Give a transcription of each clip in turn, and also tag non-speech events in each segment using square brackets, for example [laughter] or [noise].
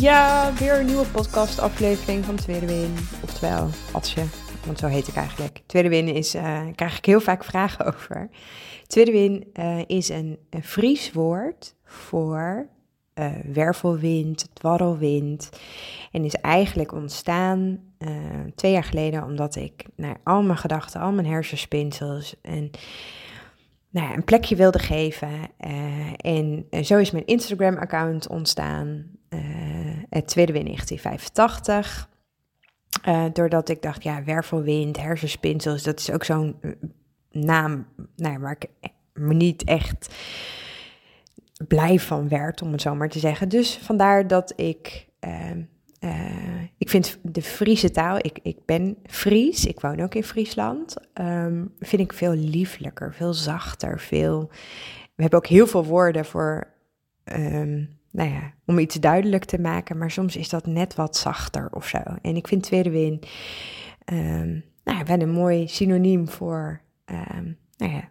Ja, weer een nieuwe podcast-aflevering van Tweede Win. Oftewel, Atsje, want zo heet ik eigenlijk. Tweede Win is, uh, krijg ik heel vaak vragen [laughs] over. Tweede Win uh, is een, een Fries woord voor uh, wervelwind, dwarrelwind. En is eigenlijk ontstaan twee jaar geleden omdat ik naar al mijn gedachten, al mijn hersenspinsels en nou een plekje wilde geven. Uh, en zo is mijn Instagram-account ontstaan, het tweede win 1985. doordat ik dacht, ja, wervelwind, hersenspinsels, dat is ook zo'n naam nou ja, waar ik me niet echt blij van werd, om het zo maar te zeggen. Dus vandaar dat ik. Uh, ik vind de Friese taal, ik, ik ben Fries, ik woon ook in Friesland, um, vind ik veel lieflijker, veel zachter, veel... We hebben ook heel veel woorden voor, um, nou ja, om iets duidelijk te maken, maar soms is dat net wat zachter of zo. En ik vind Tweede Win, um, nou ja, wel een mooi synoniem voor, nou ja,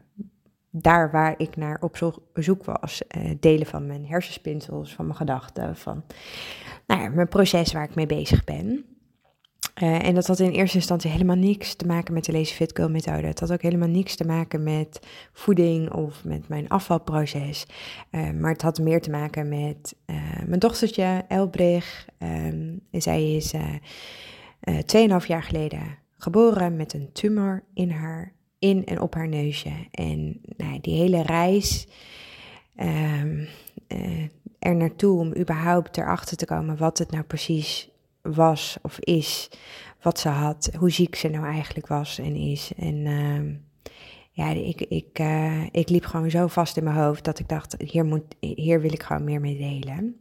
daar waar ik naar op zoek was. Uh, delen van mijn hersenspinsels, van mijn gedachten, van nou ja, mijn proces waar ik mee bezig ben. Uh, en dat had in eerste instantie helemaal niks te maken met de Lazy Fit Girl methode. Het had ook helemaal niks te maken met voeding of met mijn afvalproces. Uh, maar het had meer te maken met mijn dochtertje Elbrich. Um, zij is 2,5 jaar geleden geboren met een tumor in haar in en op haar neusje. En nou, die hele reis um, er naartoe om überhaupt erachter te komen wat het nou precies was of is, wat ze had, hoe ziek ze nou eigenlijk was en is. En uh, ja, ik, ik, uh, ik liep gewoon zo vast in mijn hoofd dat ik dacht, hier, moet, hier wil ik gewoon meer mee delen.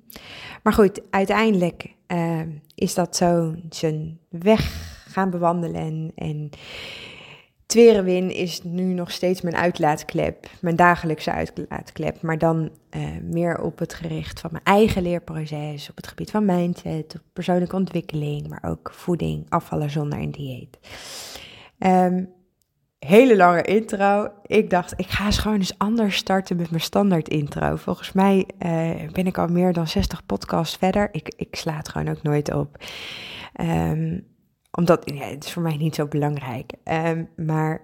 Maar goed, uiteindelijk uh, is dat zo zijn weg gaan bewandelen en, en Twerenwin is nu nog steeds mijn uitlaatklep, mijn dagelijkse uitlaatklep, maar dan uh, meer op het gericht van mijn eigen leerproces, op het gebied van mindset, persoonlijke ontwikkeling, maar ook voeding, afvallen zonder een dieet. Um, hele lange intro. Ik dacht, ik ga eens gewoon eens anders starten met mijn standaard intro. Volgens mij uh, ben ik al meer dan 60 podcasts verder. Ik, ik sla het gewoon ook nooit op. Um, omdat, het is voor mij niet zo belangrijk. Um, maar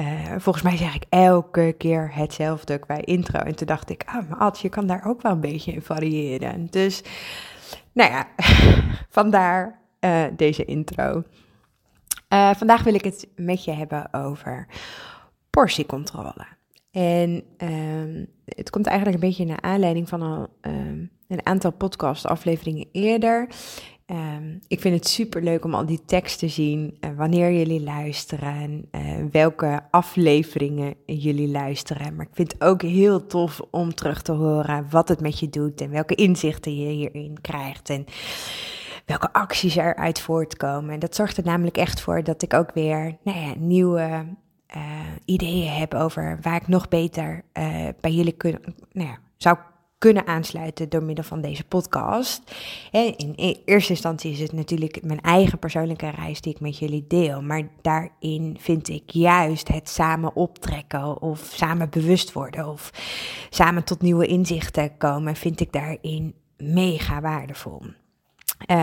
uh, volgens mij zeg ik elke keer hetzelfde qua intro. En toen dacht ik, ah, maar Ad, je kan daar ook wel een beetje in variëren. Dus, nou ja, [laughs] vandaar uh, deze intro. Uh, vandaag wil ik het met je hebben over portiecontrole. En um, het komt eigenlijk een beetje naar aanleiding van um, een aantal podcast afleveringen eerder. Um, ik vind het super leuk om al die tekst te zien, uh, wanneer jullie luisteren, uh, welke afleveringen jullie luisteren. Maar ik vind het ook heel tof om terug te horen wat het met je doet en welke inzichten je hierin krijgt en welke acties eruit voortkomen. En dat zorgt er namelijk echt voor dat ik ook weer nou ja, nieuwe uh, ideeën heb over waar ik nog beter bij jullie kun, nou ja, zou kunnen aansluiten door middel van deze podcast. In eerste instantie is het natuurlijk mijn eigen persoonlijke reis die ik met jullie deel. Maar daarin vind ik juist het samen optrekken of samen bewust worden of samen tot nieuwe inzichten komen, vind ik daarin mega waardevol. Uh,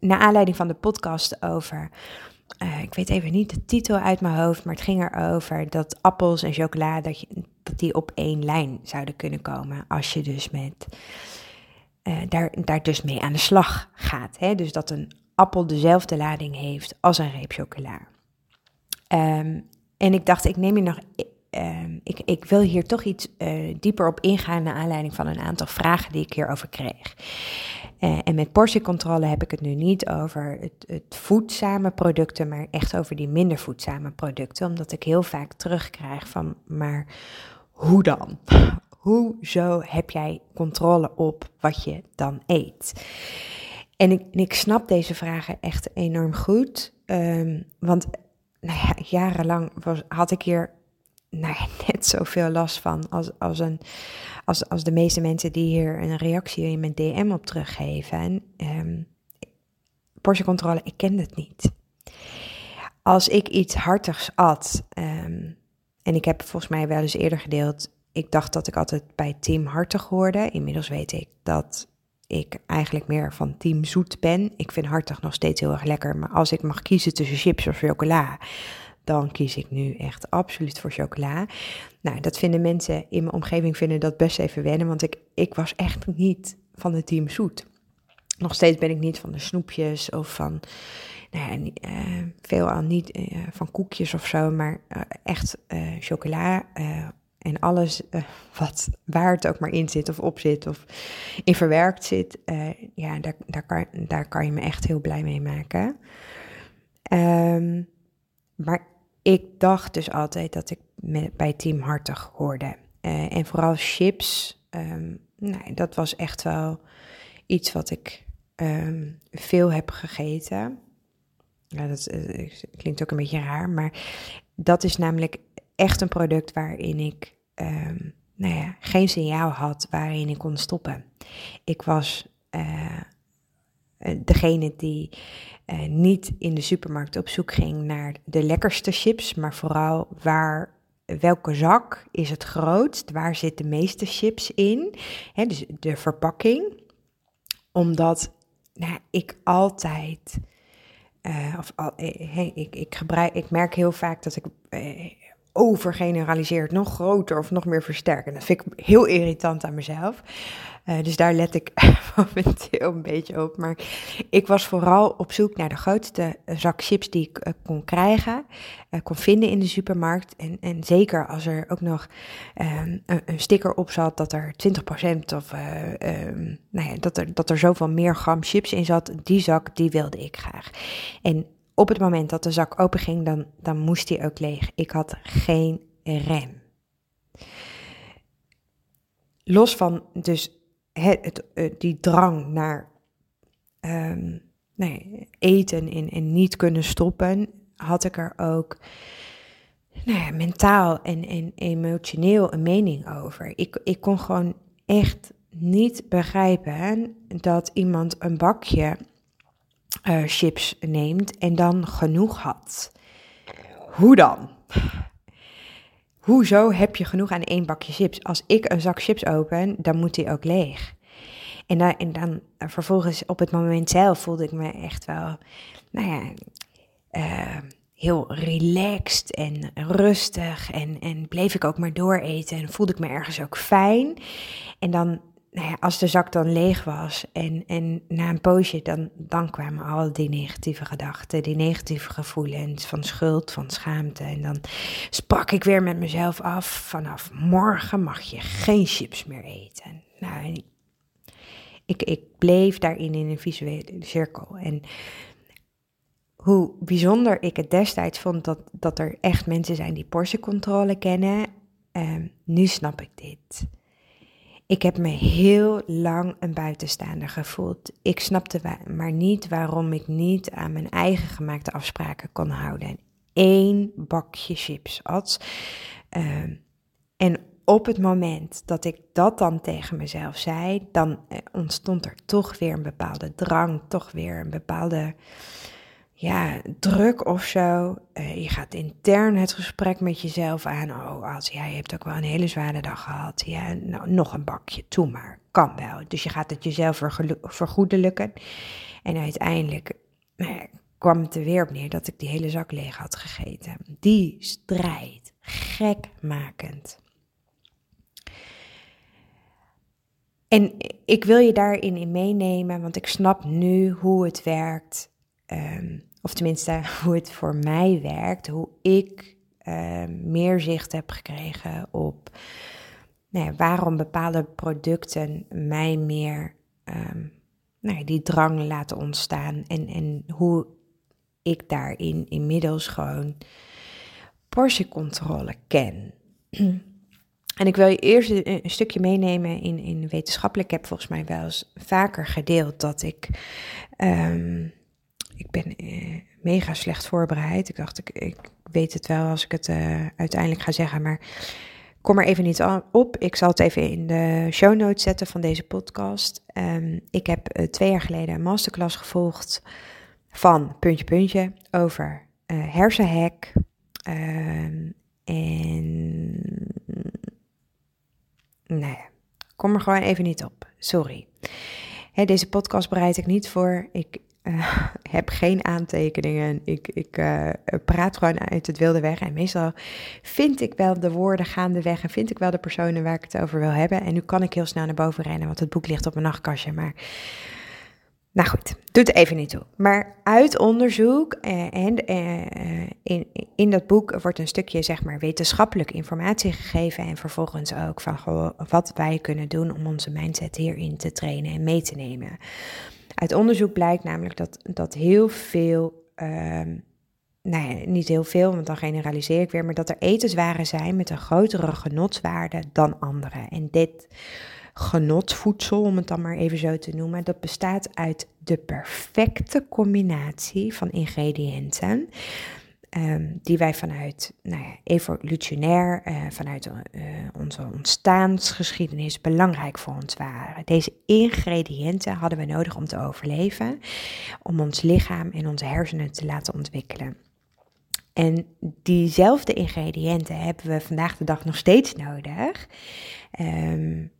naar aanleiding van de podcast over uh, ik weet even niet de titel uit mijn hoofd, maar het ging erover dat appels en chocolade, dat, je, dat die op één lijn zouden kunnen komen als je dus met, uh, daar, daar dus mee aan de slag gaat. Hè? Dus dat een appel dezelfde lading heeft als een reep chocola. Um, en ik dacht, ik neem je nog uh, ik, ik, wil hier toch iets uh, dieper op ingaan naar aanleiding van een aantal vragen die ik hierover kreeg. Uh, en met portiecontrole heb ik het nu niet over het, het, voedzame producten, maar echt over die minder voedzame producten. Omdat ik heel vaak terugkrijg van, maar hoe dan? [laughs] hoezo heb jij controle op wat je dan eet? En ik, ik snap deze vragen echt enorm goed. Um, want nou ja, jarenlang had ik hier nou [laughs] net zoveel last van als, als, een, als, als de meeste mensen die hier een reactie in mijn DM op teruggeven. En um, portiecontrole, ik ken het niet. Als ik iets hartigs at, um, en ik heb volgens mij wel eens eerder gedeeld, ik dacht dat ik altijd bij team hartig hoorde. Inmiddels weet ik dat ik eigenlijk meer van team zoet ben. Ik vind hartig nog steeds heel erg lekker, maar als ik mag kiezen tussen chips of chocola, dan kies ik nu echt absoluut voor chocola. Nou, dat vinden mensen in mijn omgeving vinden dat best even wennen, want ik, ik was echt niet van het team zoet. Nog steeds ben ik niet van de snoepjes of van, nou ja, uh, veelal niet uh, van koekjes of zo, maar uh, echt chocola en alles wat, waar het ook maar in zit of op zit of in verwerkt zit, ja, daar, daar, kan, daar kan je me echt heel blij mee maken. Um, maar ik dacht dus altijd dat ik bij Team Hartig hoorde. Uh, en vooral chips, nou, dat was echt wel iets wat ik um, veel heb gegeten. Ja, dat uh, klinkt ook een beetje raar, maar dat is namelijk echt een product waarin ik um, nou ja, geen signaal had waarin ik kon stoppen. Ik was uh, degene die uh, niet in de supermarkt op zoek ging naar de lekkerste chips, maar vooral waar welke zak is het grootst, waar zit de meeste chips in, Hè, dus de verpakking. Omdat nou, ik altijd, uh, of ik, ik, gebruik, ik merk heel vaak dat ik overgeneraliseerd nog groter of nog meer versterken. Dat vind ik heel irritant aan mezelf. Uh, dus daar let ik [laughs] momenteel een beetje op. Maar ik was vooral op zoek naar de grootste zak chips die ik uh, kon krijgen, uh, kon vinden in de supermarkt. En, en zeker als er ook nog um, een, een, sticker op zat dat er 20% of um, nou ja, dat, er, dat er zoveel meer gram chips in zat, die zak die wilde ik graag. En op het moment dat de zak open ging, dan, dan moest die ook leeg. Ik had geen rem. Los van dus het, eh, die drang naar um, nee, eten en, en niet kunnen stoppen, had ik er ook nou ja, mentaal en, en emotioneel een mening over. Ik, ik kon gewoon echt niet begrijpen dat iemand een bakje uh, chips neemt en dan genoeg had. Hoe dan? Hoezo heb je genoeg aan één bakje chips? Als ik een zak chips open, dan moet die ook leeg. En dan, en dan uh, vervolgens op het moment zelf voelde ik me echt wel, nou ja, uh, heel relaxed en rustig. En, en bleef ik ook maar dooreten en voelde ik me ergens ook fijn. En dan nou ja, als de zak dan leeg was en, en na een poosje, dan, dan kwamen al die negatieve gedachten, die negatieve gevoelens van schuld, van schaamte. En dan sprak ik weer met mezelf af, vanaf morgen mag je geen chips meer eten. Nou, ik, ik bleef daarin in een visuele cirkel. En hoe bijzonder ik het destijds vond dat, dat er echt mensen zijn die portiecontrole kennen, eh, nu snap ik dit. Ik heb me heel lang een buitenstaander gevoeld. Ik snapte maar niet waarom ik niet aan mijn eigen gemaakte afspraken kon houden. Eén bakje chips at. Uh, en op het moment dat ik dat dan tegen mezelf zei, dan eh, ontstond er toch weer een bepaalde drang, toch weer een bepaalde ja, druk of zo. Uh, je gaat intern het gesprek met jezelf aan. Oh, als jij hebt ook wel een hele zware dag gehad. Ja, nou, nog een bakje, toe maar. Kan wel. Dus je gaat het jezelf vergoedelijken. En uiteindelijk nou kwam het er weer op neer dat ik die hele zak leeg had gegeten. Die strijd, gekmakend. En ik wil je daarin in meenemen, want ik snap nu hoe het werkt. Um, of tenminste, [laughs] hoe het voor mij werkt. Hoe ik um, meer zicht heb gekregen op nou waarom bepaalde producten mij meer um, nou die drang laten ontstaan. En, en hoe ik daarin inmiddels gewoon portiecontrole ken. [clears throat] En ik wil je eerst een, stukje meenemen in, in wetenschappelijk. Ik heb volgens mij wel eens vaker gedeeld dat ik. Ik ben uh, mega slecht voorbereid. Ik dacht, ik, ik weet het wel als ik het uh, uiteindelijk ga zeggen, maar kom er even niet op. Ik zal het even in de show notes zetten van deze podcast. Um, ik heb uh, twee jaar geleden een masterclass gevolgd van puntje puntje over hersenhack. Um, en Nee, kom er gewoon even niet op. Sorry. deze podcast bereid ik niet voor. Ik [laughs] heb geen aantekeningen. Ik, ik uh, praat gewoon uit het wilde weg. En meestal vind ik wel de woorden gaandeweg. En vind ik wel de personen waar ik het over wil hebben. En nu kan ik heel snel naar boven rennen, want het boek ligt op mijn nachtkastje. Maar nou goed, doet even niet toe. Maar uit onderzoek eh, en eh, in, in dat boek wordt een stukje zeg maar wetenschappelijke informatie gegeven en vervolgens ook van wat wij kunnen doen om onze mindset hierin te trainen en mee te nemen. Uit onderzoek blijkt namelijk dat, dat heel veel, um, nou ja, niet heel veel, want dan generaliseer ik weer, maar dat er etenswaren zijn met een grotere genotswaarde dan andere. En dit genotvoedsel, om het dan maar even zo te noemen. Dat bestaat uit de perfecte combinatie van ingrediënten. Um, die wij vanuit nou ja, evolutionair, uh, vanuit uh, onze ontstaansgeschiedenis belangrijk voor ons waren. Deze ingrediënten hadden we nodig om te overleven, om ons lichaam en onze hersenen te laten ontwikkelen. En diezelfde ingrediënten hebben we vandaag de dag nog steeds nodig. Um,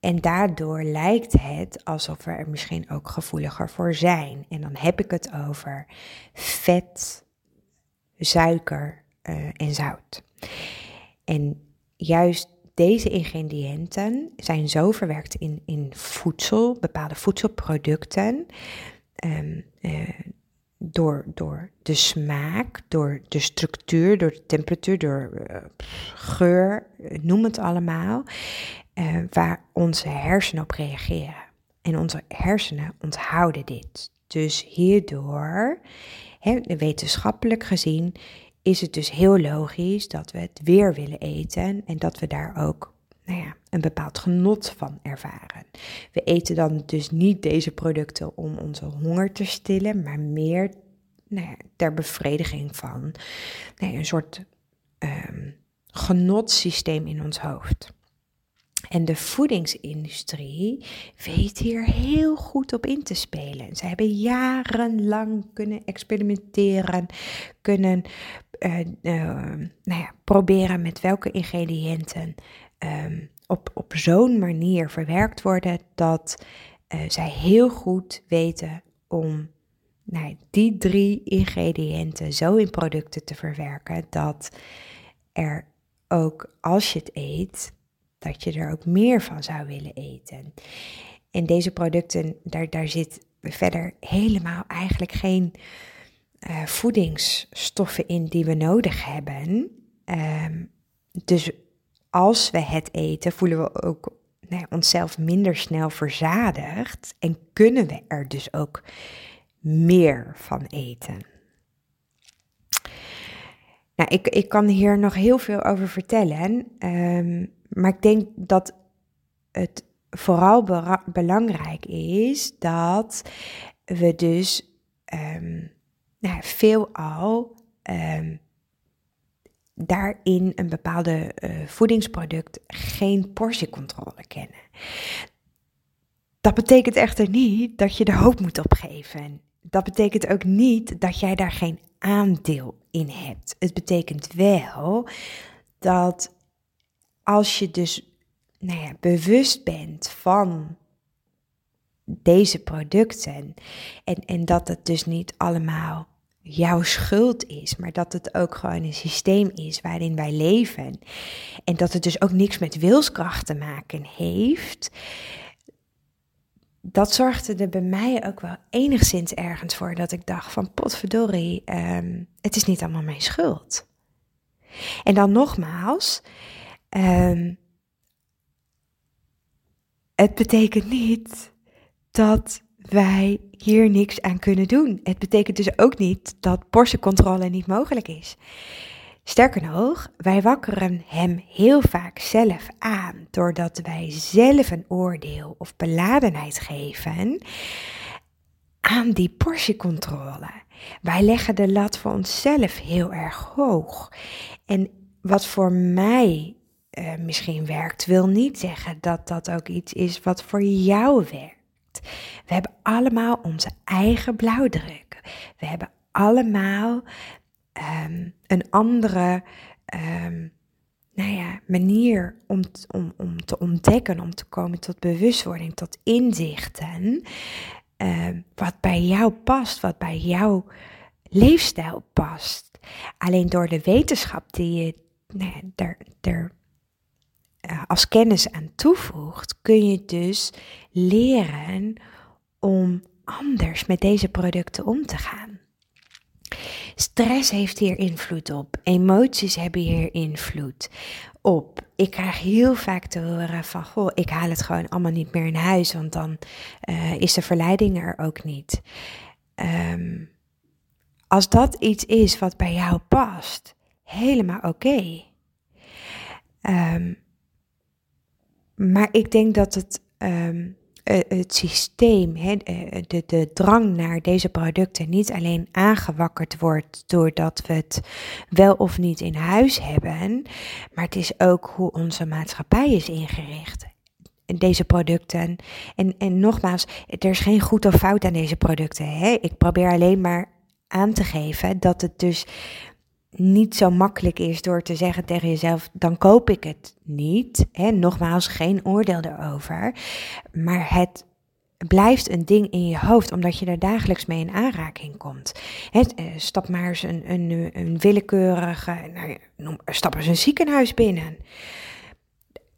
en daardoor lijkt het alsof we er misschien ook gevoeliger voor zijn. En dan heb ik het over vet, suiker uh, en zout. En juist deze ingrediënten zijn zo verwerkt in, in voedsel, bepaalde voedselproducten. Um, uh, door, door de smaak, door de structuur, door de temperatuur, door uh, geur, noem het allemaal waar onze hersenen op reageren. En onze hersenen onthouden dit. Dus hierdoor, wetenschappelijk gezien, is het dus heel logisch dat we het weer willen eten en dat we daar ook nou ja, een bepaald genot van ervaren. We eten dan dus niet deze producten om onze honger te stillen, maar meer nou ja, ter bevrediging van nou een soort um, genotsysteem in ons hoofd. En de voedingsindustrie weet hier heel goed op in te spelen. Ze hebben jarenlang kunnen experimenteren, kunnen uh, nou ja, proberen met welke ingrediënten um, op, op zo'n manier verwerkt worden dat uh, zij heel goed weten om nou, die drie ingrediënten zo in producten te verwerken dat er ook als je het eet dat je er ook meer van zou willen eten. En deze producten, daar, daar zit verder helemaal eigenlijk geen uh, voedingsstoffen in die we nodig hebben. Um, dus als we het eten, voelen we ook nou, onszelf minder snel verzadigd en kunnen we er dus ook meer van eten. Nou, ik, ik kan hier nog heel veel over vertellen. Um, maar ik denk dat het vooral belangrijk is dat we dus um, nou, veelal um, daarin een bepaalde uh, voedingsproduct geen portiecontrole kennen. Dat betekent echter niet dat je de hoop moet opgeven. Dat betekent ook niet dat jij daar geen aandeel in hebt. Het betekent wel dat als je dus nou ja, bewust bent van deze producten en, en dat het dus niet allemaal jouw schuld is, maar dat het ook gewoon een systeem is waarin wij leven en dat het dus ook niks met wilskracht te maken heeft, dat zorgde er bij mij ook wel enigszins ergens voor dat ik dacht van potverdorie, um, het is niet allemaal mijn schuld. En dan nogmaals, Um, het betekent niet dat wij hier niks aan kunnen doen. Het betekent dus ook niet dat portiecontrole niet mogelijk is. Sterker nog, wij wakkeren hem heel vaak zelf aan doordat wij zelf een oordeel of beladenheid geven aan die portiecontrole. Wij leggen de lat voor onszelf heel erg hoog. En wat voor mij uh, misschien werkt, wil niet zeggen dat dat ook iets is wat voor jou werkt. We hebben allemaal onze eigen blauwdruk. We hebben allemaal um, een andere um, nou ja, manier om, om, om te ontdekken, om te komen tot bewustwording, tot inzichten. Uh, wat bij jou past, wat bij jouw leefstijl past. Alleen door de wetenschap die je nou ja, er, uh, als kennis aan toevoegt, kun je dus leren om anders met deze producten om te gaan. Stress heeft hier invloed op. Emoties hebben hier invloed op. Ik krijg heel vaak te horen van, goh, ik haal het gewoon allemaal niet meer in huis, want dan uh, is de verleiding er ook niet. Um, als dat iets is wat bij jou past, helemaal oké. Um, maar ik denk dat het um, eh, het systeem, de, de drang naar deze producten niet alleen aangewakkerd wordt doordat we het wel of niet in huis hebben, maar het is ook hoe onze maatschappij is ingericht. Deze producten. En, en nogmaals, er is geen goed of fout aan deze producten. Ik probeer alleen maar aan te geven dat het dus niet zo makkelijk is door te zeggen tegen jezelf: dan koop ik het niet. Hè, nogmaals, geen oordeel erover. Maar het blijft een ding in je hoofd, omdat je er dagelijks mee in aanraking komt. Het, eh, stap maar eens een, een, een willekeurige, nou, stap eens een ziekenhuis binnen.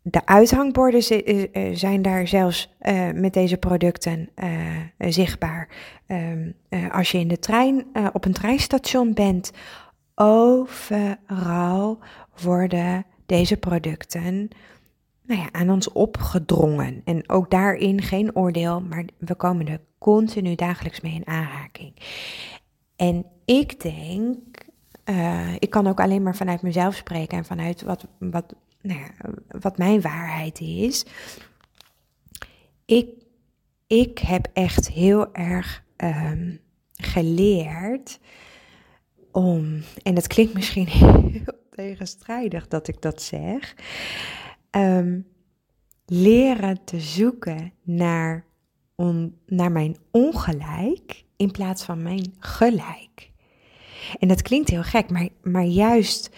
De uithangborden eh, eh, zijn daar zelfs met deze producten zichtbaar. Um, als je in de trein, op een treinstation bent Overal worden deze producten nou ja, aan ons opgedrongen. En ook daarin geen oordeel, maar we komen er continu dagelijks mee in aanraking. En ik denk, uh, ik kan ook alleen maar vanuit mezelf spreken en vanuit wat, wat, nou ja, wat mijn waarheid is. Ik, ik heb echt heel erg um, geleerd om, en het klinkt misschien [laughs] heel tegenstrijdig dat ik dat zeg, um, leren te zoeken naar, naar mijn ongelijk in plaats van mijn gelijk. En dat klinkt heel gek, maar, maar juist,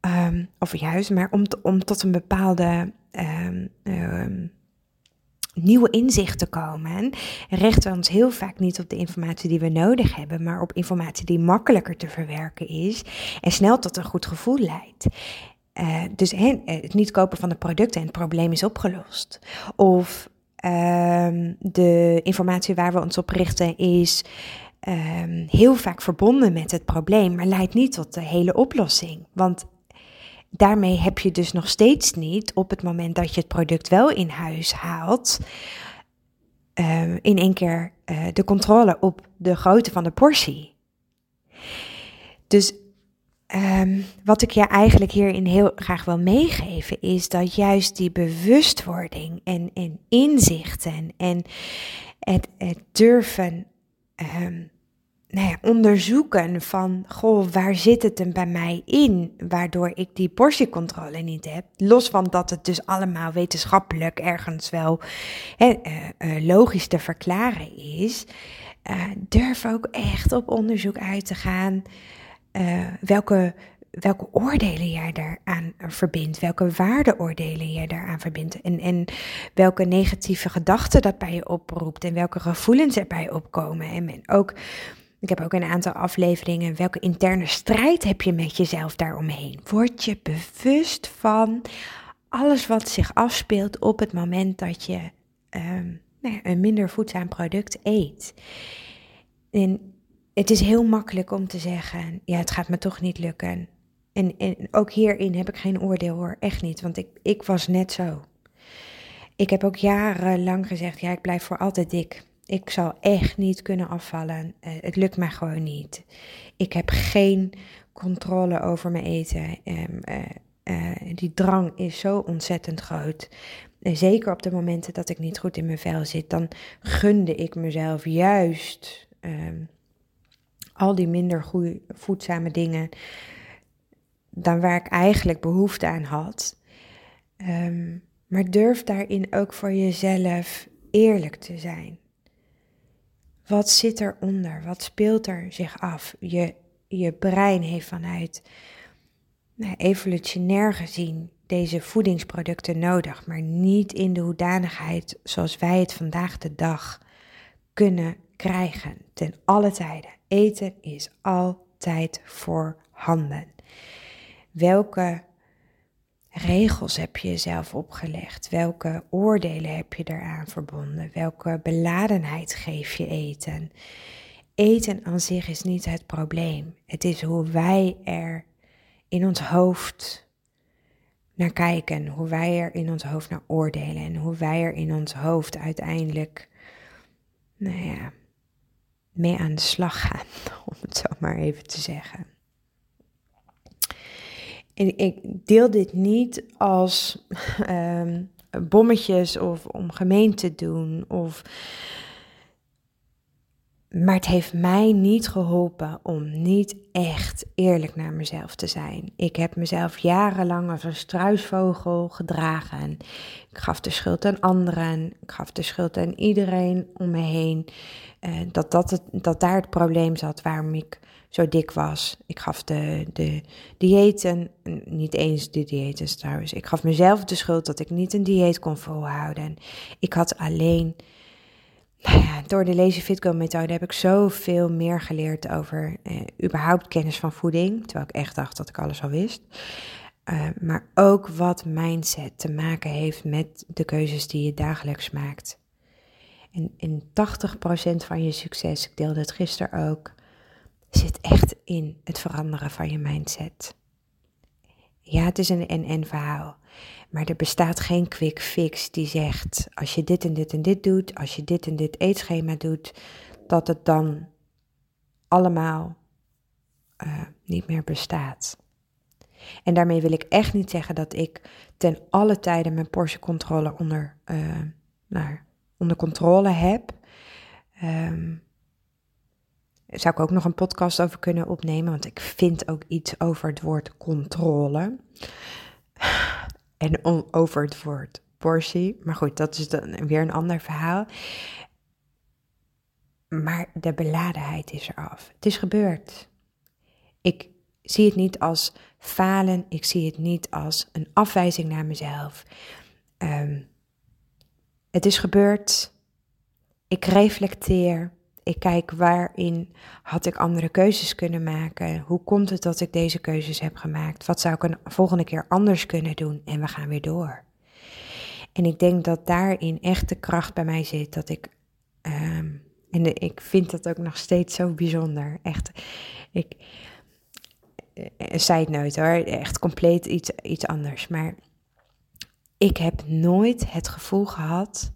um, of juist, maar om, om tot een bepaalde um, nieuwe inzichten komen, richten we ons heel vaak niet op de informatie die we nodig hebben, maar op informatie die makkelijker te verwerken is en snel tot een goed gevoel leidt. Uh, dus he, het niet kopen van de producten en het probleem is opgelost. Of um, de informatie waar we ons op richten is um, heel vaak verbonden met het probleem, maar leidt niet tot de hele oplossing. Want daarmee heb je dus nog steeds niet op het moment dat je het product wel in huis haalt, uh, in één keer uh, de controle op de grootte van de portie. Dus um, wat ik je eigenlijk hierin heel graag wil meegeven, is dat juist die bewustwording en, en inzichten en het, het durven um, nou ja, onderzoeken van, goh, waar zit het hem bij mij in, waardoor ik die portiecontrole niet heb. Los van dat het dus allemaal wetenschappelijk ergens wel hè, uh, uh, logisch te verklaren is. Uh, durf ook echt op onderzoek uit te gaan. welke, welke oordelen jij daaraan verbindt, welke waardeoordelen jij daaraan verbindt en, en welke negatieve gedachten dat bij je oproept en welke gevoelens erbij opkomen. En, en ook ik heb ook een aantal afleveringen. Welke interne strijd heb je met jezelf daaromheen? Word je bewust van alles wat zich afspeelt op het moment dat je um, nou ja, een minder voedzaam product eet? En het is heel makkelijk om te zeggen: ja, het gaat me toch niet lukken. En, en ook hierin heb ik geen oordeel hoor, echt niet, want ik, ik was net zo. Ik heb ook jarenlang gezegd: ja, ik blijf voor altijd dik. Ik zal echt niet kunnen afvallen. Uh, het lukt mij gewoon niet. Ik heb geen controle over mijn eten. Um, die drang is zo ontzettend groot. Zeker op de momenten dat ik niet goed in mijn vel zit, dan gunde ik mezelf juist um, al die minder goede, voedzame dingen dan waar ik eigenlijk behoefte aan had. Um, maar durf daarin ook voor jezelf eerlijk te zijn. Wat zit eronder? Wat speelt er zich af? Je, je brein heeft vanuit nou, evolutionair gezien deze voedingsproducten nodig, maar niet in de hoedanigheid zoals wij het vandaag de dag kunnen krijgen. Ten alle tijden. Eten is altijd voorhanden. Welke regels heb je jezelf opgelegd? Welke oordelen heb je eraan verbonden? Welke beladenheid geef je eten? Eten aan zich is niet het probleem. Het is hoe wij er in ons hoofd naar kijken, hoe wij er in ons hoofd naar oordelen en hoe wij er in ons hoofd uiteindelijk, nou ja, mee aan de slag gaan, [laughs] om het zo maar even te zeggen. Ik deel dit niet als um, bommetjes of om gemeen te doen. Of... Maar het heeft mij niet geholpen om niet echt eerlijk naar mezelf te zijn. Ik heb mezelf jarenlang als een struisvogel gedragen. Ik gaf de schuld aan anderen. Ik gaf de schuld aan iedereen om me heen. Uh, dat, dat, het, dat daar het probleem zat waarom ik zo dik was. Ik gaf de, de diëten, niet eens de diëten trouwens, ik gaf mezelf de schuld dat ik niet een dieet kon volhouden. Ik had alleen, nou ja, door de Lazy Fit Go methode heb ik zoveel meer geleerd over eh, überhaupt kennis van voeding, terwijl ik echt dacht dat ik alles al wist. Uh, maar ook wat mindset te maken heeft met de keuzes die je dagelijks maakt. En in 80% van je succes, ik deelde het gisteren ook, zit echt in het veranderen van je mindset. Ja, het is een en-en verhaal. Maar er bestaat geen quick fix die zegt: als je dit en dit en dit doet, als je dit en dit eetschema doet, dat het dan allemaal uh, niet meer bestaat. En daarmee wil ik echt niet zeggen dat ik ten alle tijden mijn portiecontrole onder, nou, onder controle heb. Um, zou ik ook nog een podcast over kunnen opnemen, want ik vind ook iets over het woord controle. En over het woord portie. Maar goed, dat is dan weer een ander verhaal. Maar de beladenheid is eraf. Het is gebeurd. Ik zie het niet als falen. Ik zie het niet als een afwijzing naar mezelf. Um, het is gebeurd. Ik reflecteer. Ik kijk waarin had ik andere keuzes kunnen maken. Hoe komt het dat ik deze keuzes heb gemaakt? Wat zou ik een volgende keer anders kunnen doen? En we gaan weer door. En ik denk dat daarin echt de kracht bij mij zit. Dat ik. Um, en ik vind dat ook nog steeds zo bijzonder. Echt. Ik. Een eh, side note hoor. Echt compleet iets, iets anders. Maar ik heb nooit het gevoel gehad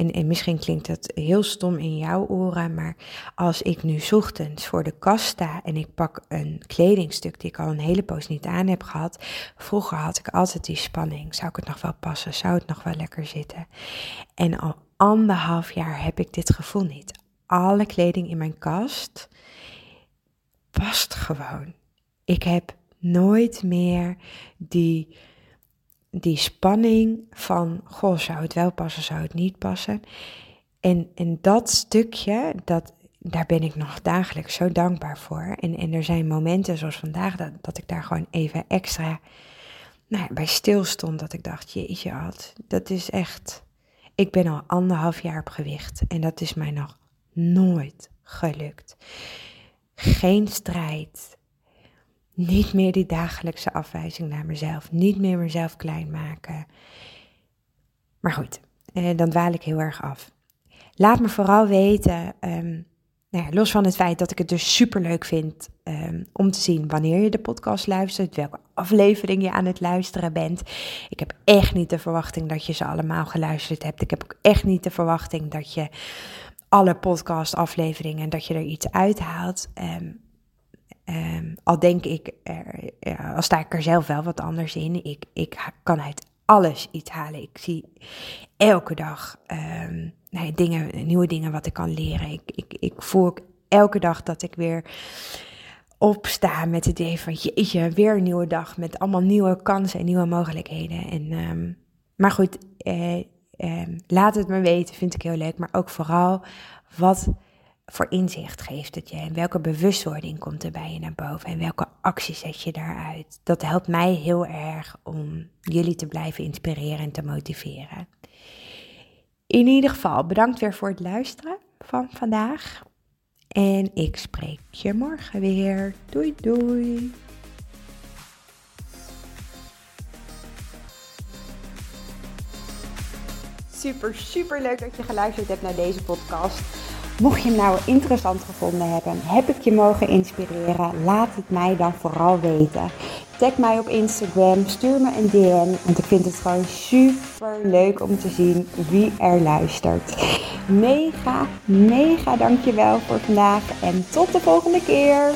en, en misschien klinkt dat heel stom in jouw oren, maar als ik nu ochtends voor de kast sta en ik pak een kledingstuk die ik al een hele poos niet aan heb gehad, vroeger had ik altijd die spanning. Zou ik het nog wel passen? Zou het nog wel lekker zitten? En al anderhalf jaar heb ik dit gevoel niet. Alle kleding in mijn kast past gewoon. Ik heb nooit meer die die spanning van, goh, zou het wel passen, zou het niet passen. En, en dat stukje, dat, daar ben ik nog dagelijks zo dankbaar voor. En, en er zijn momenten zoals vandaag dat, dat ik daar gewoon even extra nou, bij stil stond. Dat ik dacht, jeetje had, dat is echt... Ik ben al anderhalf jaar op gewicht en dat is mij nog nooit gelukt. Geen strijd, niet meer die dagelijkse afwijzing naar mezelf. Niet meer mezelf klein maken. Maar goed, eh, dan dwaal ik heel erg af. Laat me vooral weten, um, nou ja, los van het feit dat ik het dus super leuk vind um, om te zien wanneer je de podcast luistert, welke aflevering je aan het luisteren bent. Ik heb echt niet de verwachting dat je ze allemaal geluisterd hebt. Ik heb ook echt niet de verwachting dat je alle podcast afleveringen, dat je er iets uithaalt. Um, Ehm, al denk ik, er, al sta ik er zelf wel wat anders in. Ik, ik kan uit alles iets halen. Ik zie elke dag nee, dingen, nieuwe dingen wat ik kan leren. Ik, ik, ik voel elke dag dat ik weer opsta met het idee van jeetje, weer een nieuwe dag met allemaal nieuwe kansen en nieuwe mogelijkheden. En, um, maar goed, eh, laat het me weten, vind ik heel leuk. Maar ook vooral wat voor inzicht geeft het je en welke bewustwording komt er bij je naar boven en welke acties zet je daaruit. Dat helpt mij heel erg om jullie te blijven inspireren en te motiveren. In ieder geval, bedankt weer voor het luisteren van vandaag. En ik spreek je morgen weer. Doei doei. Super, super leuk dat je geluisterd hebt naar deze podcast. Mocht je hem nou interessant gevonden hebben, heb ik je mogen inspireren, laat het mij dan vooral weten. Tag mij op Instagram, stuur me een DM, want ik vind het gewoon super leuk om te zien wie er luistert. Mega, mega dankjewel voor vandaag en tot de volgende keer.